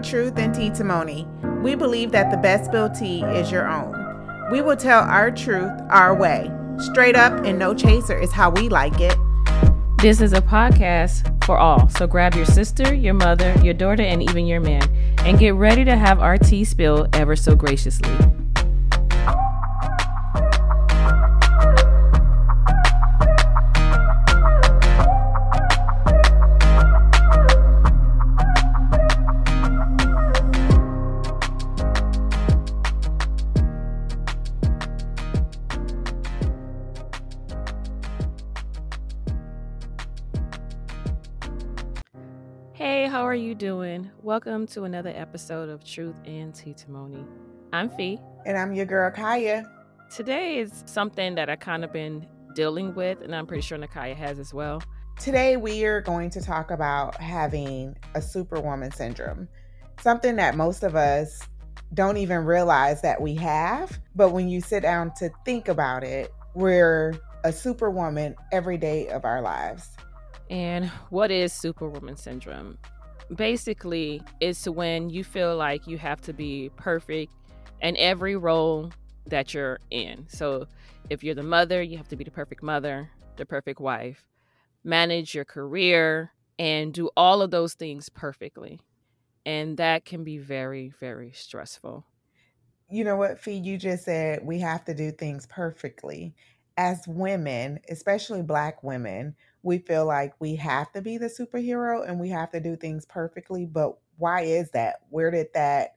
Truth and Testimony, we believe that the best spilled tea is your own. We will tell our truth our way. Straight up and no chaser is how we like it. This is a podcast for all, so grab your sister, your mother, your daughter, and even your man, and get ready to have our tea spilled ever so graciously. Welcome to another episode of Truth and Testimony. I'm Fee. And I'm your girl, Kaya. Today is something that I kind of been dealing with, and I'm pretty sure Nakaya has as well. Today, we are going to talk about having a superwoman syndrome, something that most of us don't even realize that we have. But when you sit down to think about it, we're a superwoman every day of our lives. And what is superwoman syndrome? Basically, it's when you feel like you have to be perfect in every role that you're in. So, if you're the mother, you have to be the perfect mother, the perfect wife, manage your career, and do all of those things perfectly. And that can be very, very stressful. You know what, Fee? You just said we have to do things perfectly. As women, especially Black women, we feel like we have to be the superhero and we have to do things perfectly. But why is that? Where did that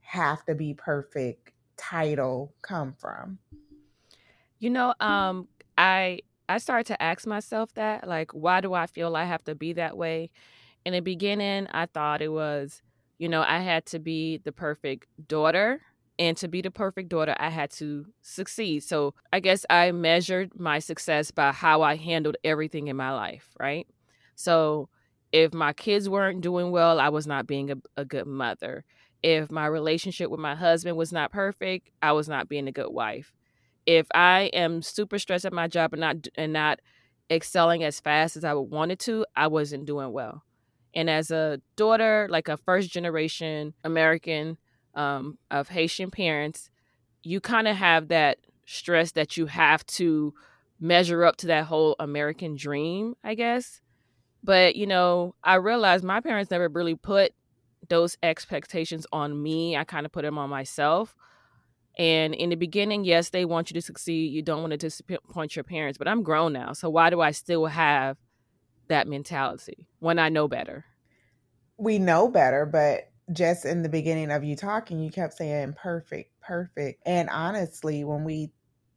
have to be perfect title come from? You know, um, I I started to ask myself that, like, why do I feel I have to be that way? In the beginning, I thought it was, you know, I had to be the perfect daughter. And to be the perfect daughter, I had to succeed. So I guess I measured my success by how I handled everything in my life, right? So if my kids weren't doing well, I was not being a, a good mother. If my relationship with my husband was not perfect, I was not being a good wife. If I am super stressed at my job and not and not excelling as fast as I would wanted to, I wasn't doing well. And as a daughter, like a first generation American um, of Haitian parents, you kind of have that stress that you have to measure up to that whole American dream, I guess. But, you know, I realized my parents never really put those expectations on me. I kind of put them on myself. And in the beginning, yes, they want you to succeed. You don't want to disappoint your parents, but I'm grown now. So why do I still have that mentality when I know better? We know better, but just in the beginning of you talking, you kept saying perfect, perfect. And honestly, when we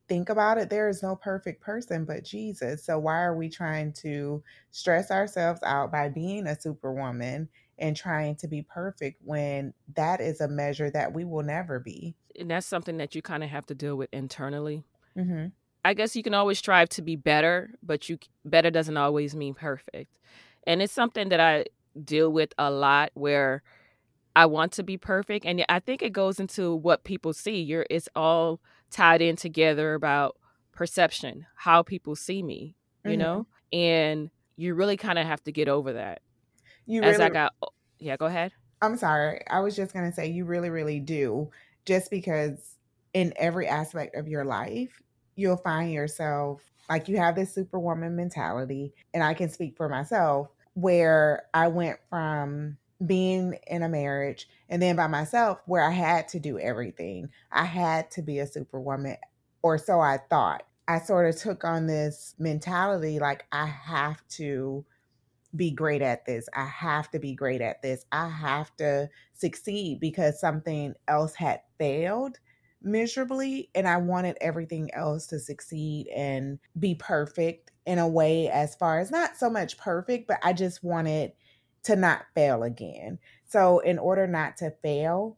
think about it, there is no perfect person but Jesus. So why are we trying to stress ourselves out by being a superwoman and trying to be perfect when that is a measure that we will never be? And that's something that you kind of have to deal with internally. Mm-hmm. I guess you can always strive to be better, but you better doesn't always mean perfect. And it's something that I deal with a lot where I want to be perfect. And I think it goes into what people see. You're it's all tied in together about perception, how people see me, you Mhm. know? And you really kind of have to get over that. You As I really, got yeah, go ahead. I'm sorry. I was just going to say, you really, really do. Just because in every aspect of your life, you'll find yourself like you have this superwoman mentality. And I can speak for myself where I went from being in a marriage and then by myself where I had to do everything. I had to be a superwoman, or so I thought. I sort of took on this mentality like I have to be great at this. I have to be great at this. I have to succeed because something else had failed miserably and I wanted everything else to succeed and be perfect in a way as far as not so much perfect, but I just wanted to not fail again. So in order not to fail,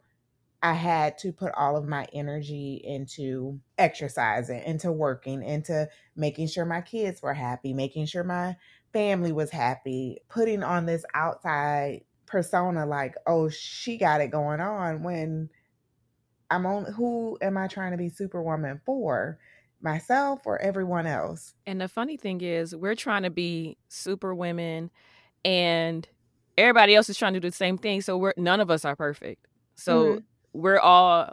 I had to put all of my energy into exercising, into working, into making sure my kids were happy, making sure my family was happy, putting on this outside persona like, oh, she got it going on when I'm on who am I trying to be superwoman for? Myself or everyone else? And the funny thing is, we're trying to be super women and everybody else is trying to do the same thing. So we're none of us are perfect. So mm-hmm. we're all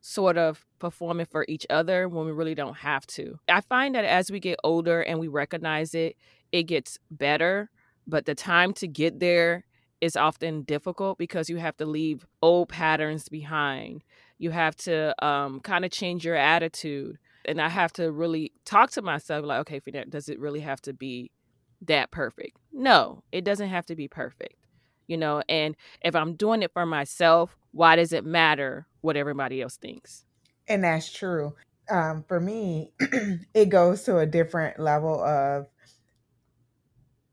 sort of performing for each other when we really don't have to. I find that as we get older and we recognize it, it gets better, but the time to get there is often difficult because you have to leave old patterns behind. You have to um, kind of change your attitude. And I have to really talk to myself like, okay, does it really have to be that perfect? No, it doesn't have to be perfect. You know, and if I'm doing it for myself, why does it matter what everybody else thinks? And that's true. Um, for me, it goes to a different level of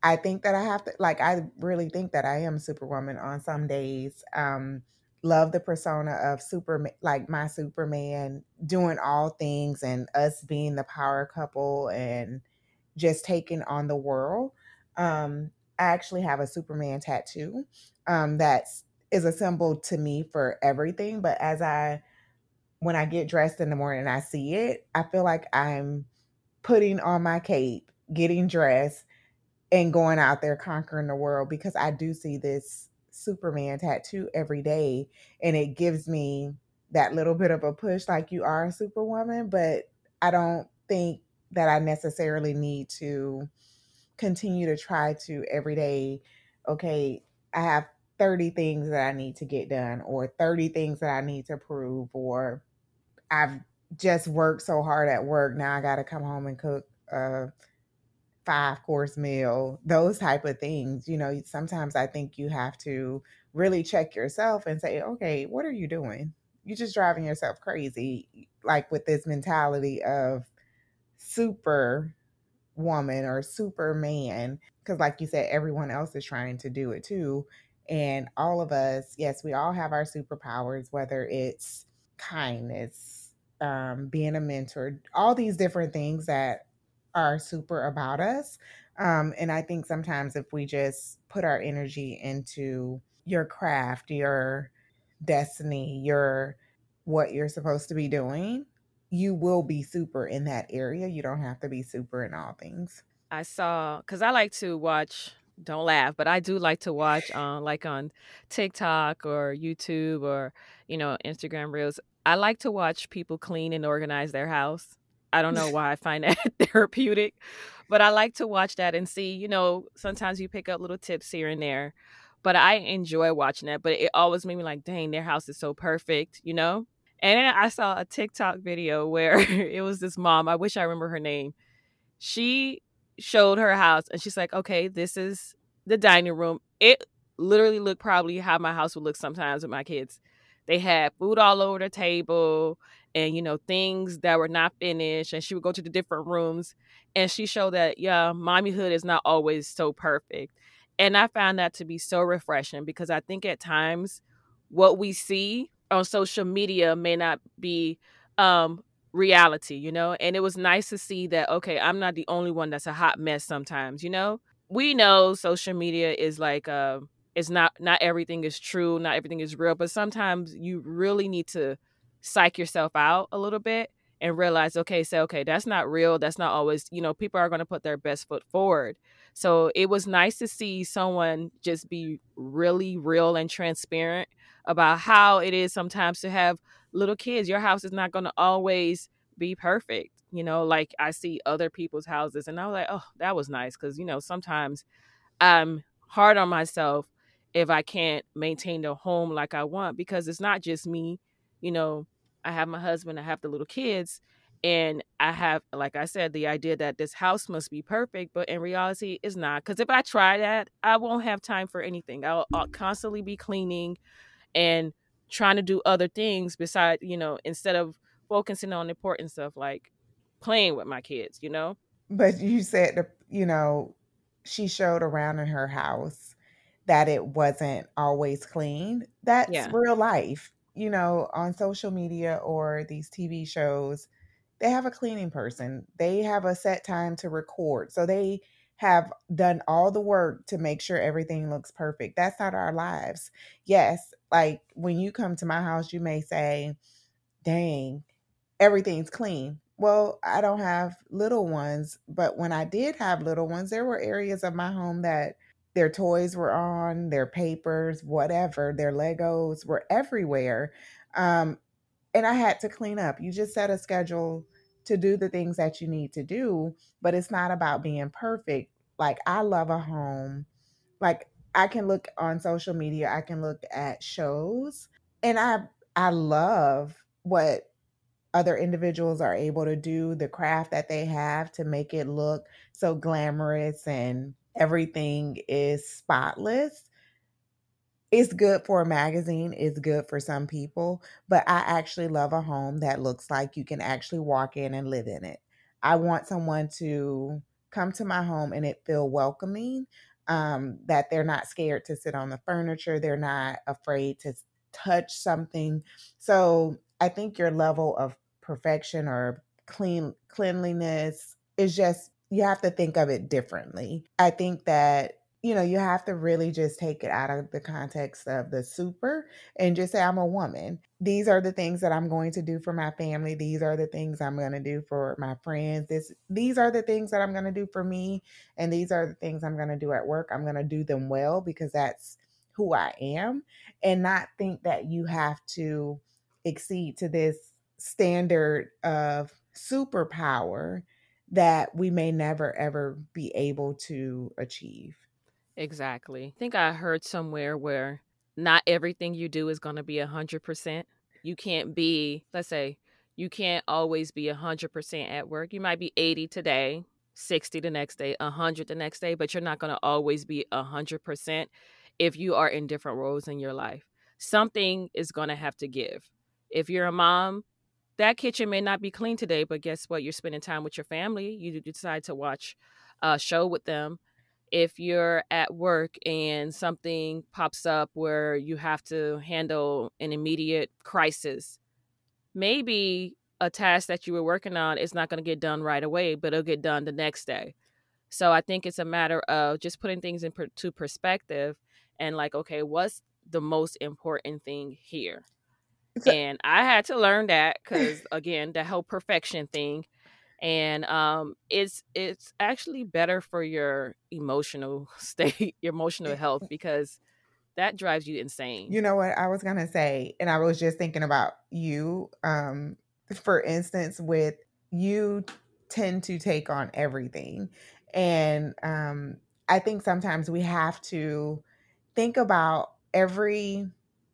I think that I have to like I really think that I am superwoman on some days. Um love the persona of super like my superman doing all things and us being the power couple and just taking on the world. Um I actually have a superman tattoo um that is a symbol to me for everything, but as I when I get dressed in the morning and I see it, I feel like I'm putting on my cape, getting dressed and going out there conquering the world because I do see this Superman tattoo every day and it gives me that little bit of a push like you are a superwoman, but I don't think that I necessarily need to continue to try to every day, okay, I have 30 things that I need to get done or 30 things that I need to prove or I've just worked so hard at work now I got to come home and cook a five course meal, those type of things. You know, sometimes I think you have to really check yourself and say, okay, what are you doing? You're just driving yourself crazy, like with this mentality of super woman or superman. Because, like you said, everyone else is trying to do it too. And all of us, yes, we all have our superpowers, whether it's kindness, um, being a mentor, all these different things that are super about us. Um, and I think sometimes if we just put our energy into your craft, your destiny, your what you're supposed to be doing, you will be super in that area. You don't have to be super in all things. I saw because I like to watch. Don't laugh, but I do like to watch on uh, like on TikTok or YouTube or you know Instagram Reels. I like to watch people clean and organize their house. I don't know why I find that therapeutic, but I like to watch that and see, you know, sometimes you pick up little tips here and there. But I enjoy watching that. But it always made me like, dang, their house is so perfect, you know? And then I saw a TikTok video where it was this mom, I wish I remember her name. She showed her house and she's like, okay, this is the dining room. It literally looked probably how my house would look sometimes with my kids. They had food all over the table and you know things that were not finished and she would go to the different rooms and she showed that yeah mommyhood is not always so perfect and i found that to be so refreshing because i think at times what we see on social media may not be um reality you know? And it was nice to see that okay i'm not the only one that's a hot mess sometimes you know? We know social media is like uh it's not not everything is true not everything is real but sometimes you really need to psych yourself out a little bit and realize okay say okay that's not real that's not always you know people are going to put their best foot forward. So it was nice to see someone just be really real and transparent about how it is sometimes to have little kids your house is not going to always be perfect you know like i see other people's houses and i was like oh that was nice because you know sometimes i'm hard on myself if i can't maintain the home like i want because it's not just me you know I have my husband, I have the little kids, and I have, like I said, the idea that this house must be perfect, but in reality, it's not. Because if I try that, I won't have time for anything. I'll, I'll constantly be cleaning and trying to do other things besides, you know, instead of focusing on important stuff like playing with my kids, you know? But you said, you know, she showed around in her house that it wasn't always clean. That's yeah. real life you know, on social media or these TV shows, they have a cleaning person. They have a set time to record. So they have done all the work to make sure everything looks perfect. That's not our lives. Yes, like when you come to my house, you may say, dang, everything's clean. Well, I don't have little ones, but when I did have little ones, there were areas of my home that their toys were on, their papers, whatever, their Legos were everywhere. Um, and I had to clean up. You just set a schedule to do the things that you need to do, but it's not about being perfect. Like, I love a home. Like, I can look on social media, I can look at shows, and I I love what other individuals are able to do, the craft that they have to make it look so glamorous and everything is spotless. It's good for a magazine, it's good for some people, but I actually love a home that looks like you can actually walk in and live in it. I want someone to come to my home and it feel welcoming, um, that they're not scared to sit on the furniture, they're not afraid to touch something. So I think your level of perfection or clean cleanliness is just you have to think of it differently. I think that you know, you have to really just take it out of the context of the super and just say, I'm a woman. These are the things that I'm going to do for my family. These are the things I'm going to do for my friends. This, these are the things that I'm going to do for me. And these are the things I'm going to do at work. I'm going to do them well because that's who I am. And not think that you have to exceed to this standard of superpower that we may never ever be able to achieve. Exactly. I think I heard somewhere where not everything you do is going to be 100%. You can't be, let's say, you can't always be 100% at work. You might be 80 today, 60 the next day, 100 the next day, but you're not going to always be 100% if you are in different roles in your life. Something is going to have to give. If you're a mom, that kitchen may not be clean today, but guess what? You're spending time with your family. You decide to watch a show with them if you're at work and something pops up where you have to handle an immediate crisis, maybe a task that you were working on is not going to get done right away, but it'll get done the next day. So I think it's a matter of just putting things into perspective and like, okay, what's the most important thing here? and I had to learn that because again, the whole perfection thing and um, it's it's actually better for your emotional state, your emotional health because that drives you insane. You know what I was gonna say, and I was just thinking about you. Um, for instance, with you tend to take on everything, and um, I think sometimes we have to think about every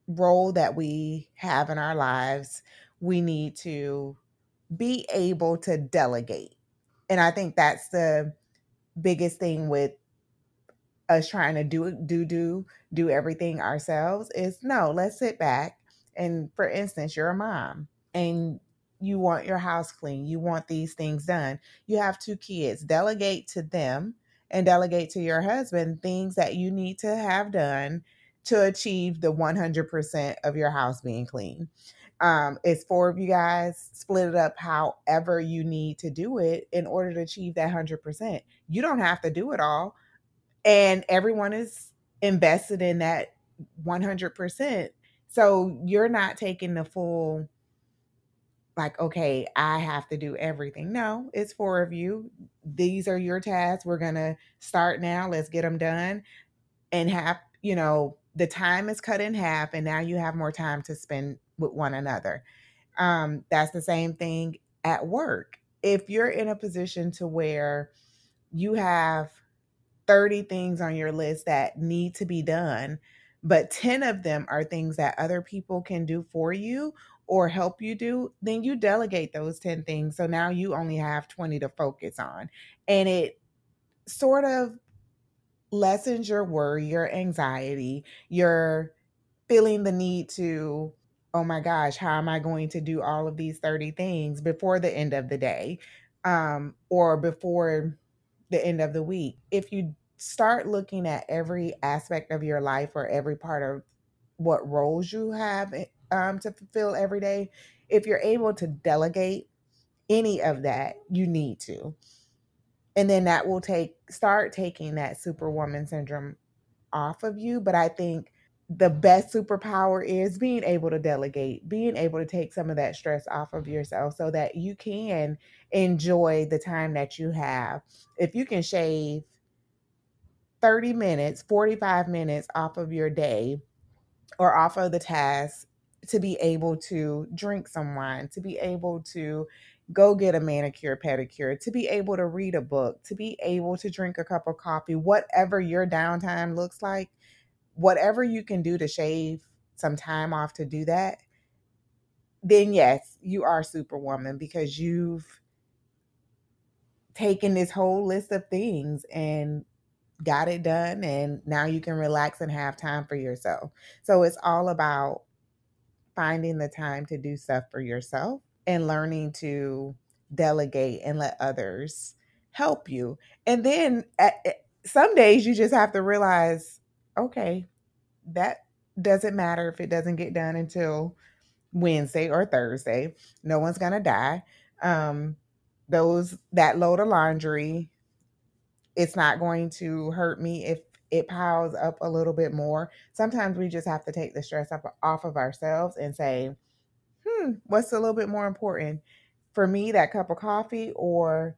role that we have in our lives. We need to be able to delegate. And I think that's the biggest thing with us trying to do do do do everything ourselves is no, let's sit back and for instance, you're a mom and you want your house clean, you want these things done. You have two kids, delegate to them and delegate to your husband things that you need to have done to achieve the 100% of your house being clean. Um, it's four of you guys, split it up however you need to do it in order to achieve that 100%. You don't have to do it all. And everyone is invested in that 100%. So you're not taking the full, like, okay, I have to do everything. No, it's four of you. These are your tasks. We're going to start now. Let's get them done and have, you know, the time is cut in half and now you have more time to spend with one another. Um, that's the same thing at work. If you're in a position to where you have 30 things on your list that need to be done, but 10 of them are things that other people can do for you or help you do, then you delegate those 10 things. So now you only have 20 to focus on. And it sort of lessens your worry, your anxiety, your feeling the need to, oh my gosh, how am I going to do all of these 30 things before the end of the day um, or before the end of the week? If you start looking at every aspect of your life or every part of what roles you have eh, um, to fulfill every day, if you're able to delegate any of that, you need to and then that will take start taking that superwoman syndrome off of you but i think the best superpower is being able to delegate being able to take some of that stress off of yourself so that you can enjoy the time that you have. If you can shave 30 minutes, 45 minutes off of your day or off of the task to be able to drink some wine, to be able to go get a manicure, pedicure, to be able to read a book, to be able to drink a cup of coffee, whatever your downtime looks like, whatever you can do to shave some time off to do that, then yes, you are superwoman because you've taken this whole list of things and got it done and now you can relax and have time for yourself. So it's all about finding the time to do stuff for yourself and learning to delegate and let others help you. And then at, some days you just have to realize, okay, that doesn't matter if it doesn't get done until Wednesday or Thursday. No one's to die. Um, those that load of laundry it's not going to hurt me if it piles up a little bit more. Sometimes we just have to take the stress up off of ourselves and say, hmm, what's a little bit more important? For me, that cup of coffee or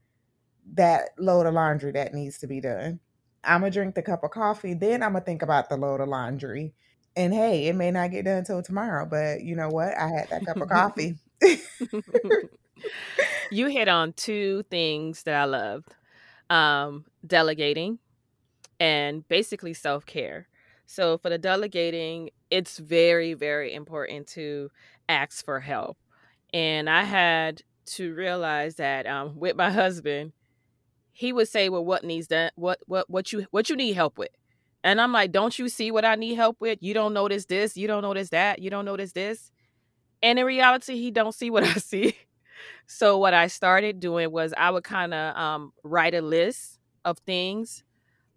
that load of laundry that needs to be done. I'm gonna drink the cup of coffee, then I'm gonna think about the load of laundry. And hey, it may not get done until tomorrow, but you know what? I had that cup of coffee. you hit on two things that I loved um, delegating and basically self care. So, for the delegating, it's very, very important to ask for help. And I had to realize that um, with my husband, he would say, "Well, what needs that? What what what you what you need help with?" And I'm like, "Don't you see what I need help with? You don't notice this. You don't notice that. You don't notice this." And in reality, he don't see what I see. So what I started doing was I would kind of um, write a list of things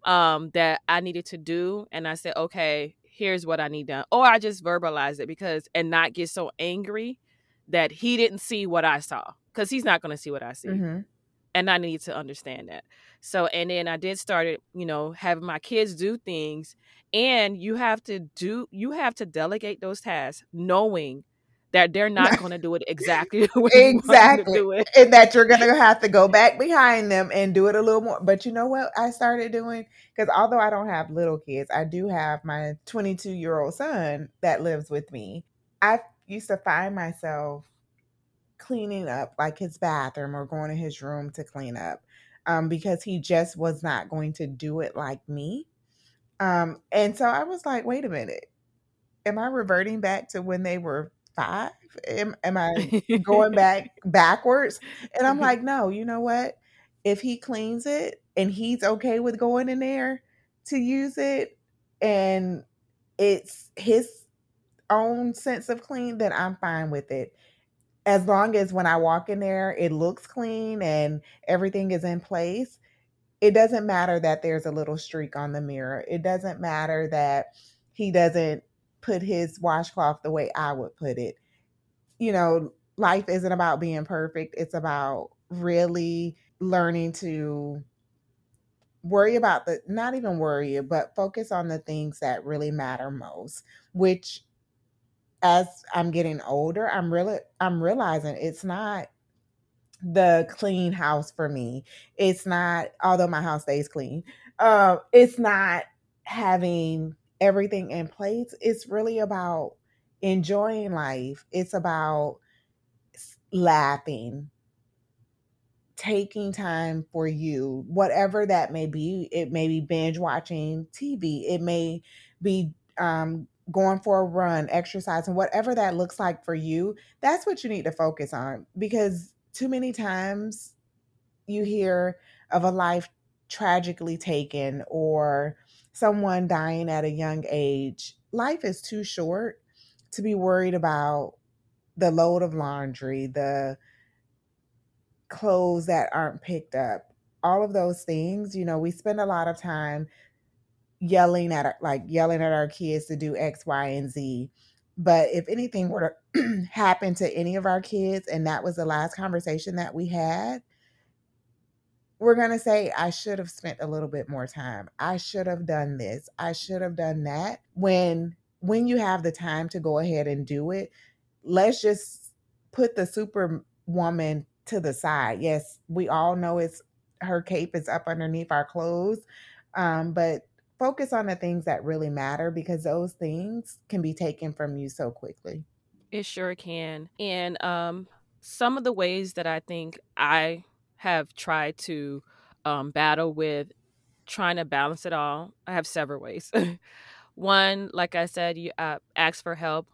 um, that I needed to do, and I said, okay, here's what I need done, or I just verbalize it because and not get so angry that he didn't see what I saw because he's not going to see what I see. Mm-hmm. And I need to understand that. So, and then I did started, you know, having my kids do things, and you have to do, you have to delegate those tasks, knowing that they're not going to do it exactly exactly it. and that you're going to have to go back behind them and do it a little more but you know what i started doing because although i don't have little kids i do have my 22 year old son that lives with me i used to find myself cleaning up like his bathroom or going to his room to clean up um, because he just was not going to do it like me um, and so i was like wait a minute am i reverting back to when they were five? Am, am I going back backwards? And I'm like, no, you know what? If he cleans it and he's okay with going in there to use it and it's his own sense of clean, then I'm fine with it. As long as when I walk in there, it looks clean and everything is in place. It doesn't matter that there's a little streak on the mirror. It doesn't matter that he doesn't put his washcloth the way I would put it. You know, life isn't about being perfect, it's about really learning to worry about the not even worry but focus on the things that really matter most which as i'm getting older i'm really i'm realizing it's not the clean house for me it's not although my house stays clean uh, it's not having everything in place. It's really about enjoying life. It's about laughing, taking time for you, whatever that may be. It may be binge watching TV. It may be um, going for a run, exercising, whatever that looks like for you. That's what you need to focus on because too many times you hear of a life tragically taken or someone dying at a young age, life is too short to be worried about the load of laundry, the clothes that aren't picked up, all of those things. You know, we spend a lot of time yelling at our, like yelling at our kids to do X, Y, and Z. But if anything were to happen to any of our kids, and that was the last conversation that we had, we're going to say, I should have spent a little bit more time. I should have done this. I should have done that. When when you have the time to go ahead and do it, let's just put the superwoman to the side. Yes, we all know it's her cape is up underneath our clothes. Um, but focus on the things that really matter because those things can be taken from you so quickly. It sure can. And um, some of the ways that I think I have tried to um, battle with trying to balance it all, I have several ways. one, like I said, you uh, ask for help.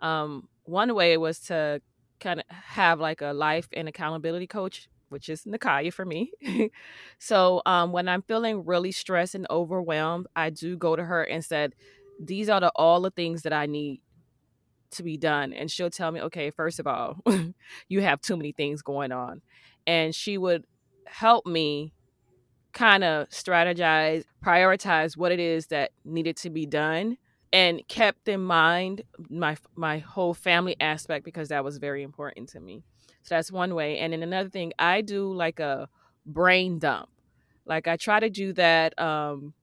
Um, one way was to kind of have like a life and accountability coach, which is Nakaya for me. so um, when I'm feeling really stressed and overwhelmed, I do go to her and said, "These are the all the things that I need to be done," and she'll tell me, "Okay, first of all, you have too many things going on," and she would help me kind of strategize, prioritize what it is that needed to be done and kept in mind my my whole family aspect because that was very important to me. So that's one way. And then another thing, I do like a brain dump. Like I try to do that um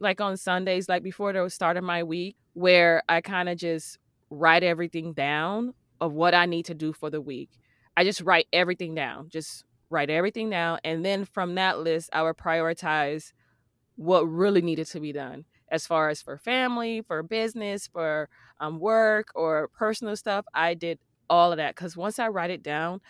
like on Sundays like before the start of my week where I kind of just write everything down of what I need to do for the week. I just write everything down. Just write everything down and then from that list I would prioritize what really needed to be done as far as for family, for business, for um, work or personal stuff. I did all of that because once I write it down,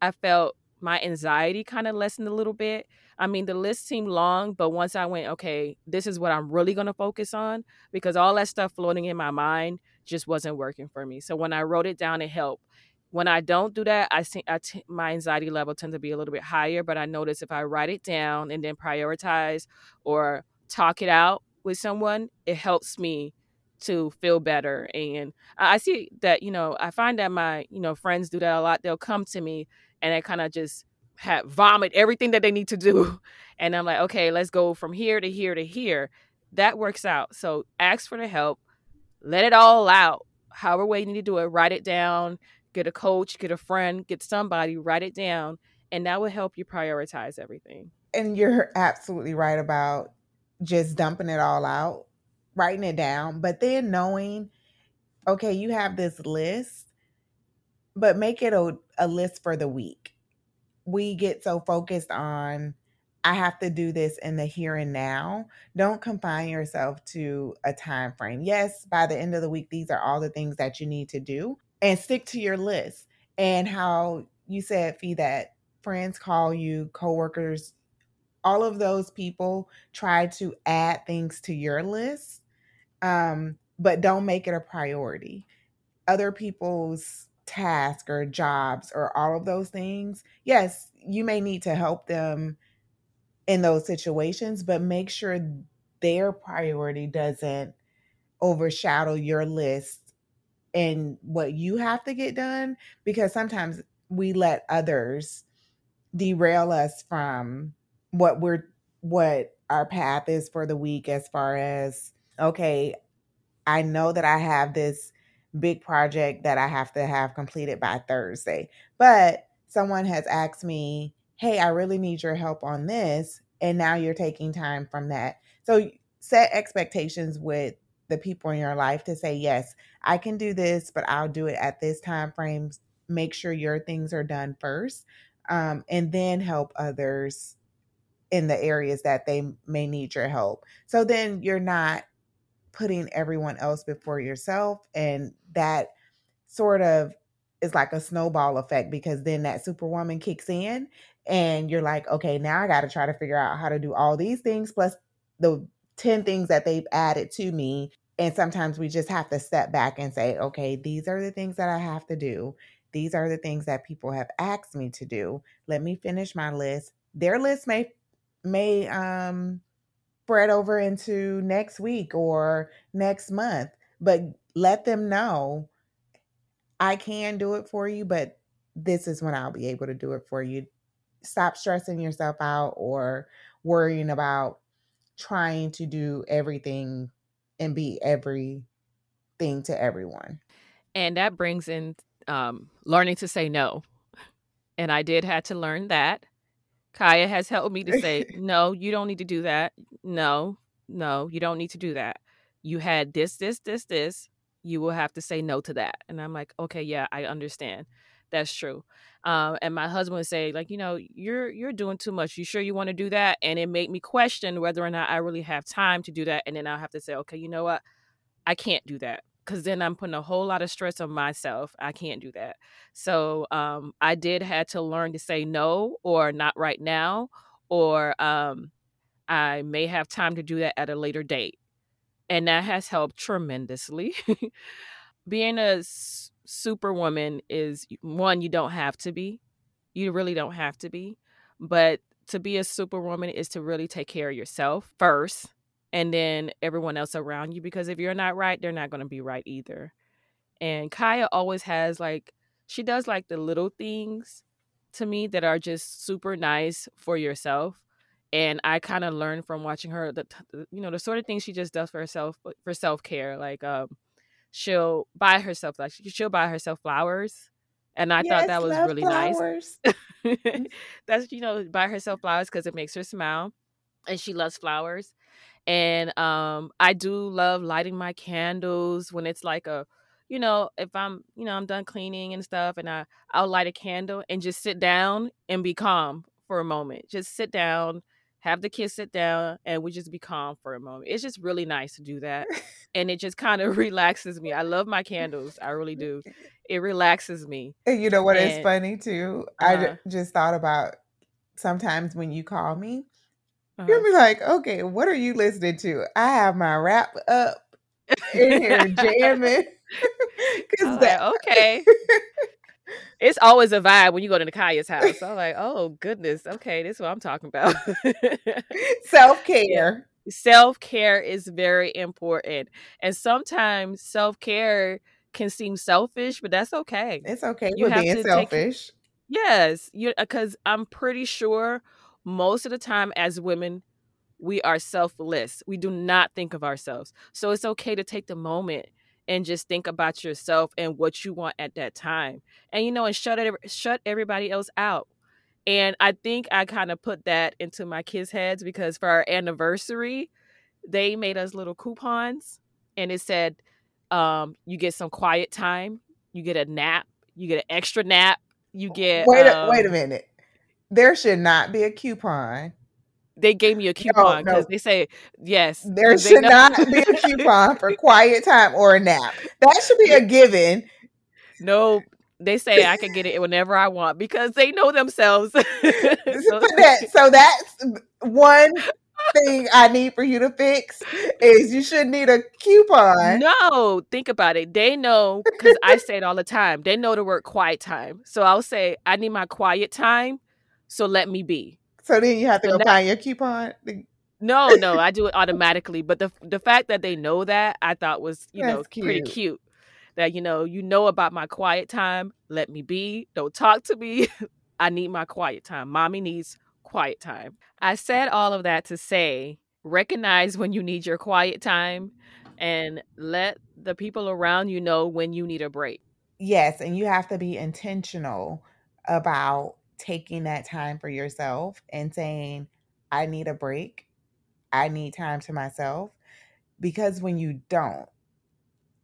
I felt my anxiety kind of lessened a little bit. I mean, the list seemed long, but once I went, okay, this is what I'm really going to focus on because all that stuff floating in my mind just wasn't working for me. So when I wrote it down, it helped. When I don't do that, I think my anxiety level tends to be a little bit higher. But I notice if I write it down and then prioritize or talk it out with someone, it helps me to feel better. And I see that, you know, I find that my, you know, friends do that a lot. They'll come to me and I kind of just have vomit everything that they need to do. And I'm like, okay, let's go from here to here to here. That works out. So ask for the help, let it all out. However way you need to do it, write it down, get a coach, get a friend, get somebody, write it down, and that will help you prioritize everything. And you're absolutely right about just dumping it all out, writing it down, but then knowing, okay, you have this list, but make it a, a list for the week. We get so focused on, I have to do this in the here and now. Don't confine yourself to a time frame. Yes, by the end of the week, these are all the things that you need to do and stick to your list. And how you said, Fee, that friends call you, coworkers all of those people try to add things to your list, um, but don't make it a priority. Other people's tasks or jobs or all of those things, yes, you may need to help them in those situations, but make sure their priority doesn't overshadow your list and what you have to get done because sometimes we let others derail us from what we're what our path is for the week as far as okay i know that i have this big project that i have to have completed by thursday but someone has asked me hey i really need your help on this and now you're taking time from that so set expectations with the people in your life to say yes i can do this but i'll do it at this time frame make sure your things are done first um, and then help others in the areas that they may need your help. So then you're not putting everyone else before yourself. And that sort of is like a snowball effect because then that superwoman kicks in and you're like, okay, now I got to try to figure out how to do all these things plus the 10 things that they've added to me. And sometimes we just have to step back and say, okay, these are the things that I have to do. These are the things that people have asked me to do. Let me finish my list. Their list may may um spread over into next week or next month but let them know i can do it for you but this is when i'll be able to do it for you. Stop stressing yourself out or worrying about trying to do everything and be everything to everyone. And that brings in um, learning to say no. And i did have to learn that Kaya has helped me to say, no, you don't need to do that. No, no, you don't need to do that. You had this, this, this, this. You will have to say no to that. And I'm like, okay, yeah, I understand. That's true. Um, and my husband would say, like, you know, you're you're doing too much. You sure you want to do that? And it made me question whether or not I really have time to do that. And then I'll have to say, okay, you know what? I can't do that because then I'm putting a whole lot of stress on myself. I can't do that. So um, I did had to learn to say no or not right now, or um, I may have time to do that at a later date. And that has helped tremendously. Being a s- superwoman is one, you don't have to be. You really don't have to be. But to be a superwoman is to really take care of yourself first and then everyone else around you because if you're not right, they're not going to be right either. And Kaya always has like she does like the little things to me that are just super nice for yourself. And I kind of learned from watching her that you know the sort of things she just does for herself for self care. Like um, she'll buy herself like she'll buy herself flowers, and I yes, thought that was really flowers. nice. That's you know buy herself flowers because it makes her smile, and she loves flowers and um i do love lighting my candles when it's like a you know if i'm you know i'm done cleaning and stuff and i i'll light a candle and just sit down and be calm for a moment. Just sit down have the kids sit down and we just be calm for a moment. It's just really nice to do that and it just kind of relaxes me. I love my candles i really do. It relaxes me and you know what? And, is funny too uh, i uh-huh. just thought about sometimes when you call me uh-huh. You'll be like, okay, what are you listening to? I have my rap up in here jamming. Cause that, like, okay. it's always a vibe when you go to Nakaya's house. I'm like, oh goodness, okay, this is what I'm talking about. Self care. Self care is very important, and sometimes self care can seem selfish, but that's okay. It's okay. You have being to selfish. Take, yes, you because I'm pretty sure most of the time as women, we are selfless. We do not think of ourselves. So it's okay to take the moment and just think about yourself and what you want at that time. And you know, and shut it, shut everybody else out. And I think I kind of put that into my kids' heads because for our anniversary, they made us little coupons and it said um, you get some quiet time, you get a nap, you get an extra nap, you get Wait a, um, wait a minute there should not be a coupon. They gave me a coupon because no, no. they say yes. There should not be a coupon for quiet time or a nap. That should be a given. No, they say I can get it whenever I want because they know themselves. so, that, so that's one thing I need for you to fix is you should need a coupon. No, think about it. They know because I say it all the time. They know the word quiet time. So I'll say I need my quiet time so let me be. So then you have to so go find your coupon. No, no, I do it automatically. But the the fact that they know that I thought was you That's know cute. pretty cute. That you know you know about my quiet time. Let me be. Don't talk to me. I need my quiet time. Mommy needs quiet time. I said all of that to say recognize when you need your quiet time and let the people around you know when you need a break. Yes, and you have to be intentional about taking that time for yourself and saying, I need a break. I need time to myself. Because when you don't,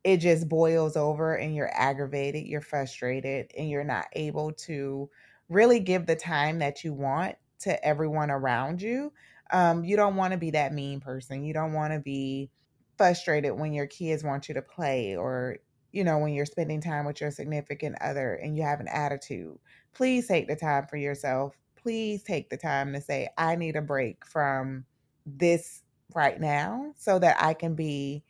it just boils over and you're aggravated, you're frustrated, and you're not able to really give the time that you want to everyone around you. Um, you don't want to be that mean person. You don't want to be frustrated when your kids want you to play or, you know, when you're spending time with your significant other and you have an attitude please take the time for yourself. Please take the time to say, I need a break from this right now so that I can be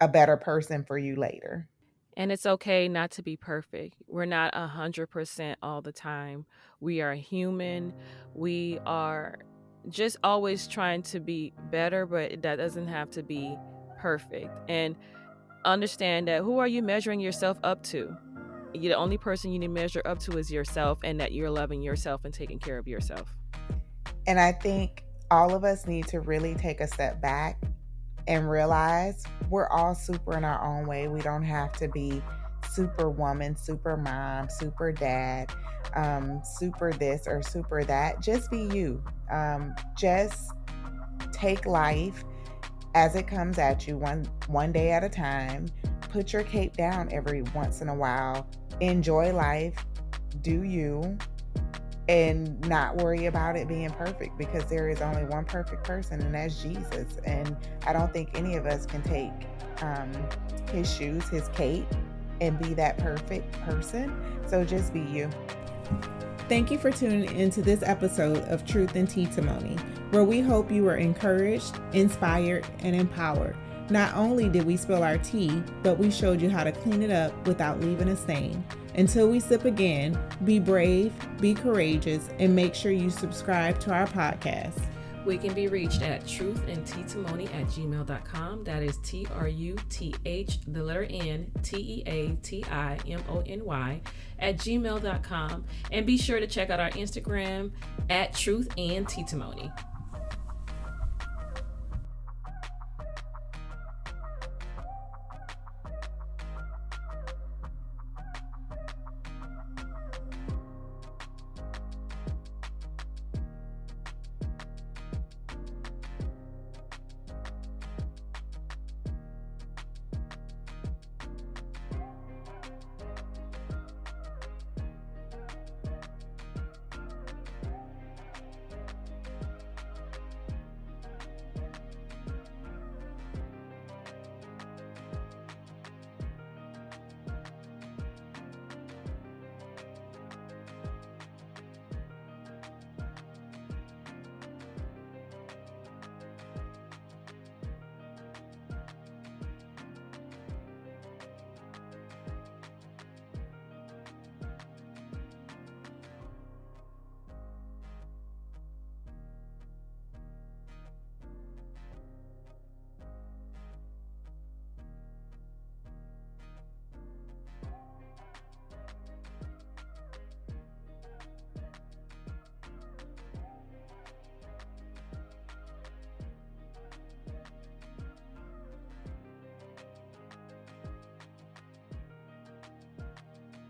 a better person for you later. And it's okay not to be perfect. We're not a 100% all the time. We are human. We are just always trying to be better, but that doesn't have to be perfect. And understand that who are you measuring yourself up to? The only person you need to measure up to is yourself and that you're loving yourself and taking care of yourself. And I think all of us need to really take a step back and realize we're all super in our own way. We don't have to be super woman, super mom, super dad, um, super this or super that. Just be you. Um, just take life as it comes at you one one day at a time. Put your cape down every once in a while enjoy life, do you and not worry about it being perfect because there is only one perfect person and that's Jesus. And I don't think any of us can take um, his shoes, his cape, and be that perfect person. So just be you. Thank you for tuning into this episode of Truth and Teatimony, where we hope you were encouraged, inspired, and empowered. Not only did we spill our tea, but we showed you how to clean it up without leaving a stain. Until we sip again, be brave, be courageous, and make sure you subscribe to our podcast. We can be reached at truthandteatimony at gmail.com. That is T R U T H, the letter N, T E A T I M O N Y, at gmail.com. And be sure to check out our Instagram at Truth and.